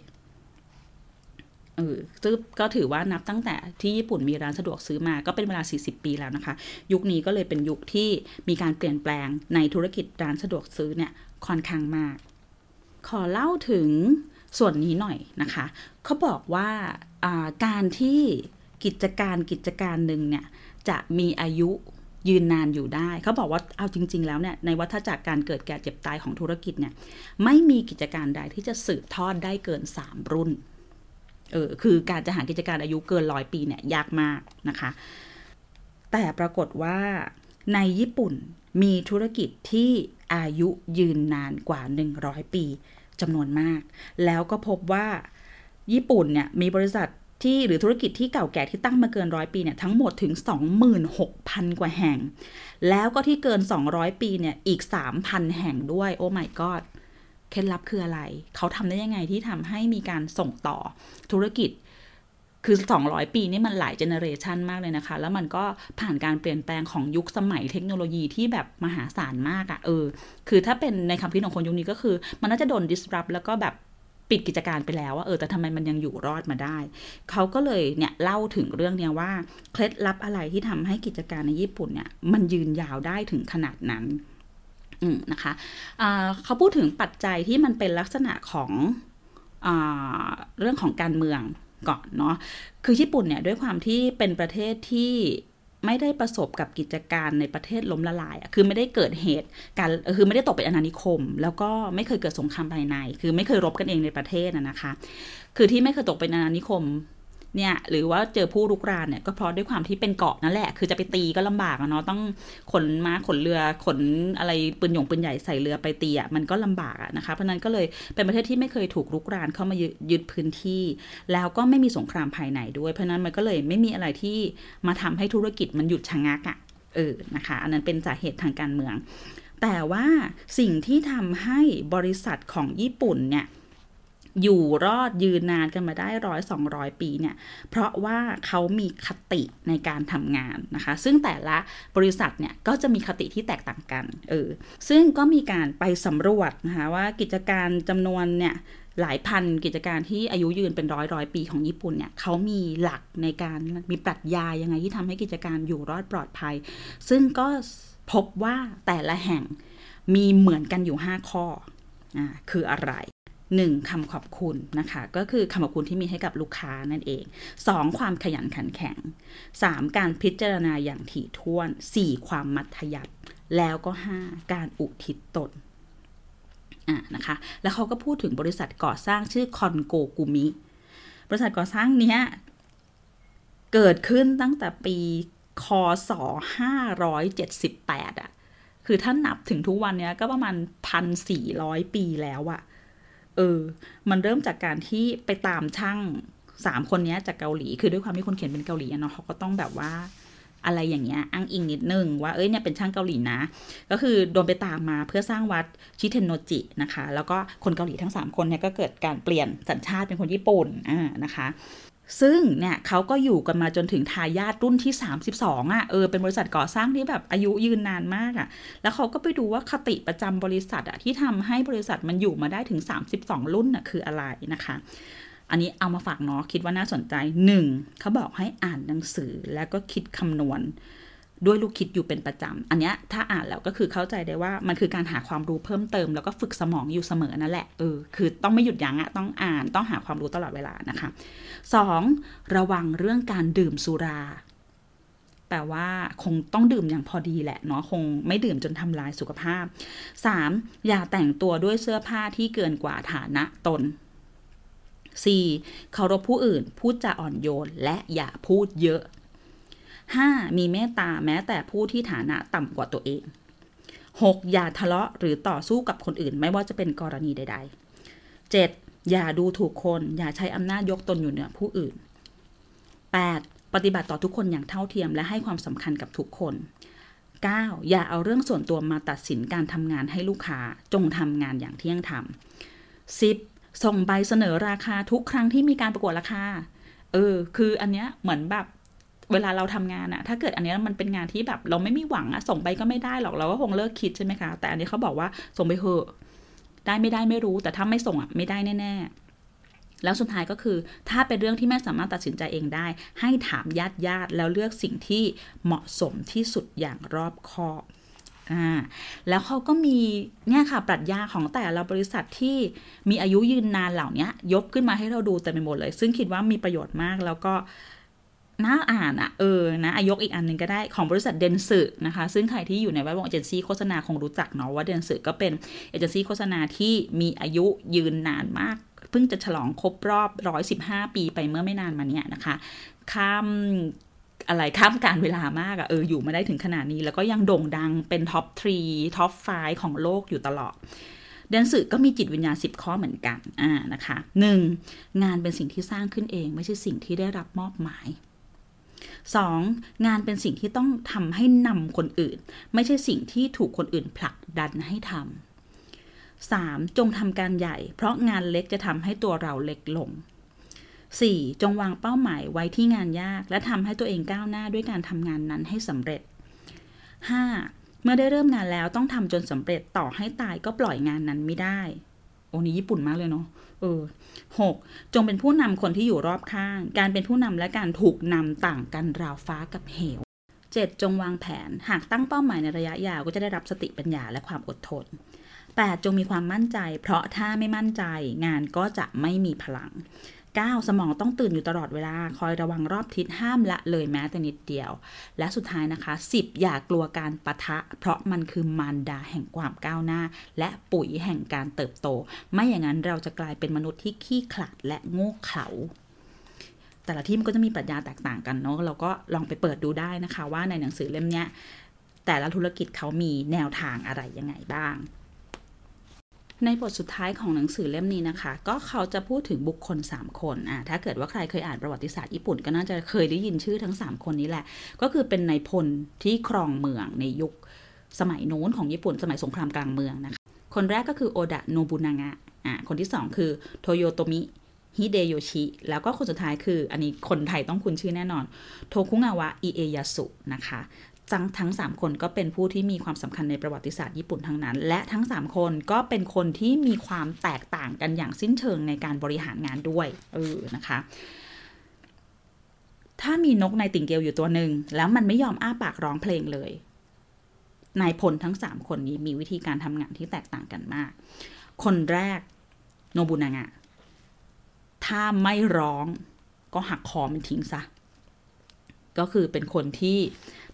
เออซึ่งก็ถือว่านับตั้งแต่ที่ญี่ปุ่นมีร้านสะดวกซื้อมาก็เป็นเวลา 40 ปีแล้วนะคะ ยุคนี้ก็เลยเป็นยุคที่มีการเปลี่ยนแปลงในธุรกิจร้านสะดวกซื้อเนี่ยค่อนข้างมาก ขอเล่าถึง ส่วนนี้หน่อยนะคะเขาบอกว่าการที่กิจการกิจการหนึ่งเนี่ยจะมีอายุยืนนานอยู่ได้ เขาบอกว่าเอาจริง ๆ แล้วเนี่ยในวัฏจักรการเกิดแก่เจ็บตายของธุรกิจเนี่ยไม่มีกิจการใดที่จะสืบทอดได้เกิน 3 รุ่นเออคือการจะหากิจการอายุเกินร้อยปีเนี่ยยากมากนะคะ แต่ปรากฏว่าในญี่ปุ่นมีธุรกิจที่อายุยืนนานกว่า 100 ปี จำนวนมาก แล้วก็พบว่าญี่ปุ่นเนี่ยมีบริษัทที่หรือธุรกิจที่เก่าแก่ที่ตั้งมาเกินร้อยปีเนี่ยทั้งหมดถึง 26,000 กว่าแห่ง แล้วก็ที่เกิน 200 ปีเนี่ยอีก 3,000 แห่งด้วยโอ้ my god เคล็ดลับคืออะไร เขาทำได้ยังไงที่ทำให้มีการส่งต่อธุรกิจ คือ 200 ปีนี่มันหลายเจเนอเรชันมากเลยนะคะ แล้วมันก็ผ่านการเปลี่ยนแปลงของยุคสมัยเทคโนโลยีที่แบบมหาศาลมากอะ่ะเออ คือถ้าเป็นในคำคิดของคนยุคนี้ก็คือ มันน่าจะโดน disrupt แล้วก็แบบปิดกิจการไปแล้วว่าเออแต่ทำไมมันยังอยู่รอดมาได้ เขาก็เลยเนี่ยเล่าถึงเรื่องเนี้ยว่า เคล็ดลับอะไรที่ทำให้กิจการในญี่ปุ่นเนี่ย มันยืนยาวได้ถึงขนาดนั้นนะคะะเขาพูดถึงปัจจัยที่มันเป็นลักษณะของอเรื่องของการเมือง ก่อนเนาะคือญี่ปุ่นเนี่ยด้วยความที่เป็นประเทศที่ไม่ได้ประสบกับกิจการในประเทศล้มละลาย คือไม่ได้เกิดเหตุการคือไม่ได้ตกเป็นอาณานิคม แล้วก็ไม่เคยเกิดสงครามภายใน คือไม่เคยรบกันเองในประเทศนะคะ คือที่ไม่เคยตกเป็นอาณานิคม เนี่ยหรือว่าเจอผู้รุกรานเนี่ยก็เพราะด้วยความที่เป็นเกาะนั่นแหละ คือจะไปตีก็ลำบากเนาะต้องขนม้าขนเรือขนอะไรปืนหยงปืนใหญ่ใส่เรือไปตีอะมันก็ลำบากอะนะคะเพราะนั้นก็เลยเป็นประเทศที่ไม่เคยถูกรุกรานเข้ามายึดพื้นที่ แล้วก็ไม่มีสงครามภายในด้วยเพราะนั้นมันก็เลยไม่มีอะไรที่มาทำให้ธุรกิจมันหยุดชะงักอะเออนะคะ อันนั้นเป็นสาเหตุทางการเมือง แต่ว่าสิ่งที่ทำให้บริษัทของญี่ปุ่นเนี่ย อยู่รอดยืนนานกันมาได้ร้อยสองร้อยปีเนี่ย เพราะว่าเขามีคติในการทำงานนะคะ ซึ่งแต่ละบริษัทเนี่ยก็จะมีคติที่แตกต่างกันเออซึ่งก็มีการไปสำรวจนะคะว่ากิจการจำนวนเนี่ยหลายพันกิจการที่อายุยืนเป็นร้อยร้อยปีของญี่ปุ่นเนี่ยเขามีหลักในการมีปรัชญายังไงที่ทำให้กิจการอยู่รอดปลอดภัย ซึ่งก็พบว่าแต่ละแห่งมีเหมือนกันอยู่ 5 ข้ออ่าคืออะไร หนึ่งคำขอบคุณนะคะ ก็คือคำขอบคุณที่มีให้กับลูกค้านั่นเองสองความขยันขันแข็งสามการพิจารณาอย่างถี่ถ้วนสี่ความมัธยัติแล้วก็ห้าการอุทิศตนอะนะคะ แล้วเขาก็พูดถึงบริษัทก่อสร้างชื่อคอนโกกุมิ บริษัทก่อสร้างเนี้ยเกิดขึ้นตั้งแต่ปีคศ578อะคือถ้านับถึงทุกวันเนี้ยก็ประมาณพันสี่ร้อยปีแล้วอะ เออ มันเริ่มจากการที่ไปตามช่างสามคนนี้จากเกาหลี คือด้วยความที่คนเขียนเป็นเกาหลีเนาะเขาก็ต้องแบบว่าอะไรอย่างเงี้ยอ้างอิงนิดนึงว่าเอ้ยเนี่ยเป็นช่างเกาหลีนะ ก็คือโดนไปตามมาเพื่อสร้างวัดชิเทนโนจินะคะ แล้วก็คนเกาหลีทั้ง 3 คนเนี่ยก็เกิดการเปลี่ยนสัญชาติเป็นคนญี่ปุ่นอ่านะคะ ซึ่งเนี่ยเขาก็อยู่กันมาจนถึงทายาทรุ่นที่ 32อะ่ะเออเป็นบริษัทก่อสร้างที่แบบอายุยืนนานมากอะ่ะ แล้วเขาก็ไปดูว่าคติประจำบริษัทอะ่ะที่ทำให้บริษัทมันอยู่มาได้ถึง 32 รุ่นอะ่ะคืออะไรนะคะ อันนี้เอามาฝากเนาะคิดว่าน่าสนใจ 1. เขาบอกให้อ่านหนังสือแล้วก็คิดคำนวณ ด้วยลูกคิดอยู่เป็นประจำ อันนี้ถ้าอ่านแล้วก็คือเข้าใจได้ว่ามันคือการหาความรู้เพิ่มเติม แล้วก็ฝึกสมองอยู่เสมอนั่นแหละเออคือต้องไม่หยุดยั้งอะต้องอ่านต้องหาความรู้ตลอดเวลานะคะ 2. ระวังเรื่องการดื่มสุราแปลว่าคงต้องดื่มอย่างพอดีแหละเนาะคงไม่ดื่มจนทำลายสุขภาพ 3. อย่าแต่งตัวด้วยเสื้อผ้าที่เกินกว่าฐานะตน 4. เคารพผู้อื่น พูดจาอ่อนโยน และอย่าพูดเยอะ 5. มีเมตตาแม้แต่ผู้ที่ฐานะต่ำกว่าตัวเอง 6. อย่าทะเลาะหรือต่อสู้กับคนอื่น ไม่ว่าจะเป็นกรณีใด ๆ 7. อย่าดูถูกคน อย่าใช้อำนาจยกตนอยู่เหนือผู้อื่น 8. ปฏิบัติต่อทุกคนอย่างเท่าเทียมและให้ความสำคัญกับทุกคน 9. อย่าเอาเรื่องส่วนตัวมาตัดสินการทำงานให้ลูกค้า จงทำงานอย่างเที่ยงธรรม 10. ส่งใบเสนอราคาทุกครั้งที่มีการประกวดราคา เออ คืออันเนี้ยเหมือนแบบ เวลาเราทำงานอะถ้าเกิดอันนี้มันเป็นงานที่แบบ เราไม่มีหวังอะส่งไปก็ไม่ได้หรอกเราก็คงเลิกคิดใช่ไหมคะ แต่อันนี้เขาบอกว่าส่งไปเถอะได้ไม่ได้ไม่รู้ แต่ถ้าไม่ส่งอะไม่ได้แน่ๆแล้วสุดท้ายก็คือ ถ้าเป็นเรื่องที่ไม่สามารถตัดสินใจเองได้ ให้ถามญาติญาติแล้วเลือกสิ่งที่เหมาะสมที่สุดอย่างรอบคอบอ่าแล้วเขาก็มีเนี่ยค่ะปรัชญาของแต่ละบริษัทที่มีอายุยืนนานเหล่านี้ยกขึ้นมาให้เราดูเต็มไปหมดเลย ซึ่งคิดว่ามีประโยชน์มากแล้วก็ น่าอ่านอะเออนะอายกอีกอันหนึ่งก็ได้ของบริษัทเดนสึนะคะ ซึ่งใครที่อยู่ในแวดวงเอเจนซี่โฆษณาคงรู้จักเนาะว่าเดนสึก็เป็นเอเจนซี่โฆษณาที่มีอายุยืนนานมาก เพิ่งจะฉลองครบรอบ 115 ปีไปเมื่อไม่นานมาเนี้ยนะคะ ข้ามอะไรข้ามกาลเวลามากอะเอออยู่มาได้ถึงขนาดนี้ แล้วก็ยังโด่งดังเป็น top three top five ของโลกอยู่ตลอด Dentsu ก็มีจิตวิญญาณสิบข้อเหมือนกัน อ่า นะคะหนึ่งงานเป็นสิ่งที่สร้างขึ้นเอง ไม่ใช่สิ่งที่ได้รับมอบหมาย 2. งานเป็นสิ่งที่ต้องทำให้นำคนอื่น ไม่ใช่สิ่งที่ถูกคนอื่นผลักดันให้ทำ 3. จงทำการใหญ่ เพราะงานเล็กจะทำให้ตัวเราเล็กลง 4. จงวางเป้าหมายไว้ที่งานยาก และทำให้ตัวเองก้าวหน้าด้วยการทำงานนั้นให้สำเร็จ 5. เมื่อได้เริ่มงานแล้วต้องทำจนสำเร็จต่อให้ตายก็ปล่อยงานนั้นไม่ได้ โอ้นี่ญี่ปุ่นมากเลยเนาะเออหกจงเป็นผู้นำคนที่อยู่รอบข้าง การเป็นผู้นำและการถูกนำต่างกันราวฟ้ากับเหวเจงวางแผนหากตั้งเป้าหมายในระยะยาวก็จะได้รับสติปัญญาและความอดทน 8. จงมีความมั่นใจ เพราะถ้าไม่มั่นใจงานก็จะไม่มีพลัง 9. สมองต้องตื่นอยู่ตลอดเวลา คอยระวังรอบทิศห้ามละเลยแม้แต่นิดเดียว และสุดท้ายนะคะ 10. อย่ากลัวการปะทะ เพราะมันคือมารดาแห่งความก้าวหน้า และปุ๋ยแห่งการเติบโต ไม่อย่างนั้นเราจะกลายเป็นมนุษย์ที่ขี้ขลาดและโง่เขลาแต่ละที่มันก็จะมีปรัชญาแตกต่างกันเนาะเราก็ลองไปเปิดดูได้นะคะ ว่าในหนังสือเล่มนี้แต่ละธุรกิจเขามีแนวทางอะไรยังไงบ้าง ในบทสุดท้ายของหนังสือเล่มนี้นะคะ ก็เขาจะพูดถึงบุคคล 3 คนอะถ้าเกิดว่าใครเคยอ่านประวัติศาสตร์ญี่ปุ่นก็น่าจะเคยได้ยินชื่อทั้ง 3 คนนี้แหละ ก็คือเป็นนายพลที่ครองเมืองในยุคสมัยโน้นของญี่ปุ่นสมัยสงครามกลางเมืองนะคะ คนแรกก็คือโอดะโนบุนางะอะคนที่ 2 คือโทโยโตมิฮิเดโยชิ แล้วก็คนสุดท้ายคือ อันนี้คนไทยต้องคุ้นชื่อแน่นอน โทคุงาวะ อิเอยาสุนะคะ ทั้งทั้ง 3 คนก็เป็นผู้ที่มีความสำคัญในประวัติศาสตร์ญี่ปุ่นทั้งนั้น และทั้ง 3 คนก็เป็นคนที่มีความแตกต่างกันอย่างสิ้นเชิงในการบริหารงานด้วยเออนะคะถ้ามีนกในติ่งเกลอยู่ตัวหนึ่งแล้วมันไม่ยอมอ้าปากร้องเพลงเลย นายพลทั้ง 3 คนนี้มีวิธีการทำงานที่แตกต่างกันมาก คนแรกโนบุนางะ ถ้าไม่ร้องก็หักคอมันทิ้งซะ ก็คือเป็นคนที่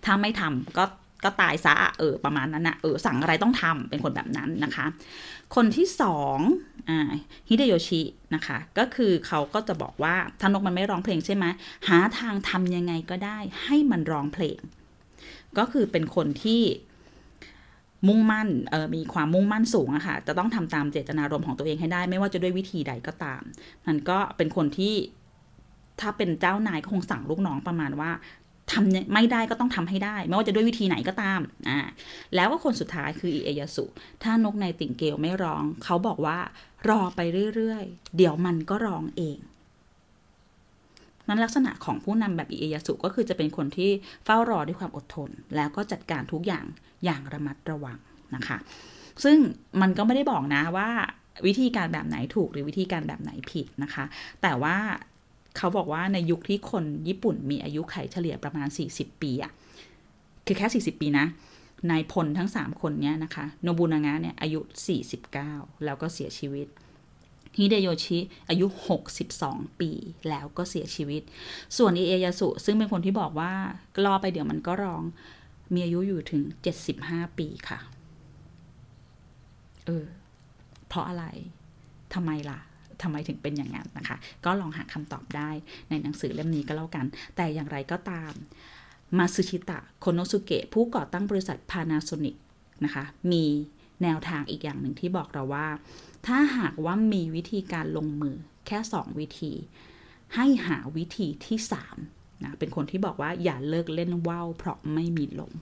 ถ้าไม่ทำก็ก็ตายซะเออประมาณนั้นนะเออสั่งอะไรต้องทำเป็นคนแบบนั้นนะคะ คนที่สองอ่าฮิเดโยชินะคะ ก็คือเขาก็จะบอกว่าถ้านกมันไม่ร้องเพลงใช่ไหมหาทางทำยังไงก็ได้ ให้มันร้องเพลง ก็คือเป็นคนที่มุ่งมั่นเออมีความมุ่งมั่นสูงอะค่ะ จะต้องทำตามเจตนารมณ์ของตัวเองให้ได้ ไม่ว่าจะด้วยวิธีใดก็ตาม มันก็เป็นคนที่ถ้าเป็นเจ้านายก็คงสั่งลูกน้องประมาณว่า ทำไม่ได้ก็ต้องทำให้ได้ ไม่ว่าจะด้วยวิธีไหนก็ตามอ่าแล้วก็คนสุดท้ายคืออิเอยาสุ ถ้านกในติ่งเกลไม่ร้อง เขาบอกว่ารอไปเรื่อยๆ เดี๋ยวมันก็ร้องเองนั้นลักษณะของผู้นำแบบอิเอยาสุก็คือจะเป็นคนที่เฝ้ารอด้วยความอดทน แล้วก็จัดการทุกอย่างอย่างระมัดระวังนะคะ ซึ่งมันก็ไม่ได้บอกนะว่าวิธีการแบบไหนถูกหรือวิธีการแบบไหนผิดนะคะ แต่ว่า เขาบอกว่าในยุคที่คนญี่ปุ่นมีอายุไขเฉลี่ยประมาณ 40 ปีอะคือแค่ 40 ปีนะนายพลทั้ง 3 คนเนี้นะคะ โนบุนางะเนี่ยอายุ 49 แล้วก็เสียชีวิต ฮิเดโยชิอายุ 62 ปีแล้วก็เสียชีวิต ส่วนอิเอยาสุซึ่งเป็นคนที่บอกว่ารอไปเดี๋ยวมันก็ร้อง มีอายุอยู่ถึง 75 ปีค่ะ เออ เพราะอะไรทำไมล่ะ ทำไมถึงเป็นอย่างนั้นนะคะ ก็ลองหาคำตอบได้ในหนังสือเล่มนี้ก็แล้วกัน แต่อย่างไรก็ตามมาซึชิตะโคโนสุเกะผู้ก่อตั้งบริษัท Panasonic นะคะ มีแนวทางอีกอย่างหนึ่งที่บอกเราว่า ถ้าหากว่ามีวิธีการลงมือแค่ 2 วิธี ให้หาวิธีที่3นะเป็นคนที่บอกว่าอย่าเลิกเล่นว่าวเพราะไม่มีลม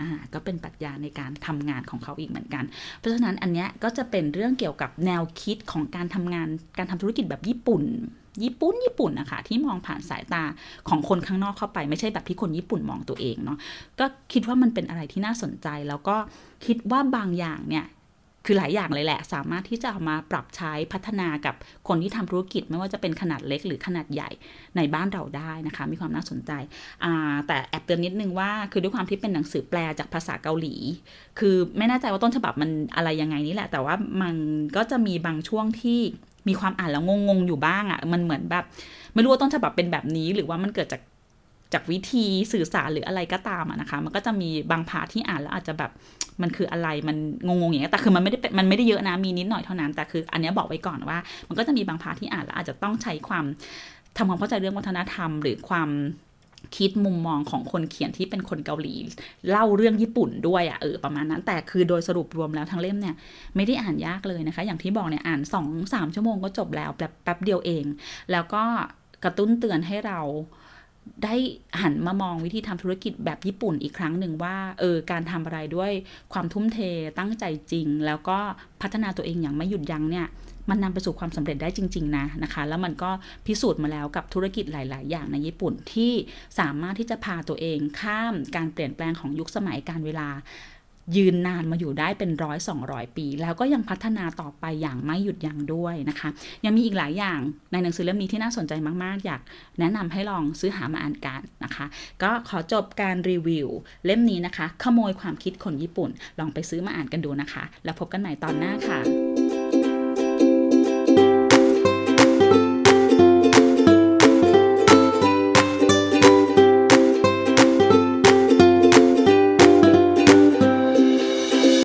อ่าก็เป็นปรัชญาในการทำงานของเขาอีกเหมือนกัน เพราะฉะนั้นอันเนี้ยก็จะเป็นเรื่องเกี่ยวกับแนวคิดของการทำงานการทำธุรกิจแบบญี่ปุ่น ญี่ปุ่นญี่ปุ่นนะคะที่มองผ่านสายตาของคนข้างนอกเข้าไป ไม่ใช่แบบที่คนญี่ปุ่นมองตัวเองเนาะก็คิดว่ามันเป็นอะไรที่น่าสนใจ แล้วก็คิดว่าบางอย่างเนี่ย คือหลายอย่างเลยแหละ สามารถที่จะเอามาปรับใช้พัฒนากับคนที่ทำธุรกิจไม่ว่าจะเป็นขนาดเล็กหรือขนาดใหญ่ในบ้านเราได้นะคะ มีความน่าสนใจ แต่แอบเตือนนิดนึงว่า คือด้วยความที่เป็นหนังสือแปลจากภาษาเกาหลี คือไม่แน่ใจว่าต้นฉบับมันอะไรยังไงนี่แหละ แต่ว่ามันก็จะมีบางช่วงที่มีความอ่านแล้วงงๆอยู่บ้างอะ่ะ มันเหมือนแบบไม่รู้ว่าต้นฉบับเป็นแบบนี้ หรือว่ามันเกิดจาก จากวิธีสื่อสารหรืออะไรก็ตามนะคะ มันก็จะมีบางพาที่อ่านแล้วอาจจะแบบมันคืออะไรมันงงๆอย่างเงี้ยแต่คือมันไม่ได้มันไม่ได้เยอะนะมีนิดหน่อยเท่านั้น แต่คืออันนี้บอกไว้ก่อนว่า มันก็จะมีบางพาที่อ่านแล้วอาจจะต้องใช้ความทำความเข้าใจเรื่องวัฒนธรรม หรือความคิดมุมมองของคนเขียนที่เป็นคนเกาหลี เล่าเรื่องญี่ปุ่นด้วยอะ่ะเออประมาณนั้น แต่คือโดยสรุปรวมแล้วทั้งเล่มเนี่ย ไม่ได้อ่านยากเลยนะคะ อย่างที่บอกเนี่ยอ่าน2อสามชั่วโมงก็จบแล้วแป๊บแป๊บเดียวเอง แล้วก็กระตุ้นเตือนให้เรา ได้หันมามองวิธีทำธุรกิจแบบญี่ปุ่นอีกครั้งหนึ่งว่าเออการทำอะไรด้วยความทุ่มเทตั้งใจจริง แล้วก็พัฒนาตัวเองอย่างไม่หยุดยั้งเนี่ยมันนำไปสู่ความสำเร็จได้จริง ๆ นะนะคะ แล้วมันก็พิสูจน์มาแล้วกับธุรกิจหลาย ๆ อย่างในญี่ปุ่นที่สามารถที่จะพาตัวเองข้ามการเปลี่ยนแปลงของยุคสมัยการเวลา ยืนนานมาอยู่ได้เป็นร้อยสองร้อยปี แล้วก็ยังพัฒนาต่อไปอย่างไม่หยุดยั้งด้วยนะคะ ยังมีอีกหลายอย่างในหนังสือเล่มนี้ที่น่าสนใจมากๆ อยากแนะนำให้ลองซื้อหามาอ่านกันนะคะ ก็ขอจบการรีวิว เล่มนี้นะคะ ขโมยความคิดคนญี่ปุ่น ลองไปซื้อมาอ่านกันดูนะคะ แล้วพบกันใหม่ตอนหน้าค่ะ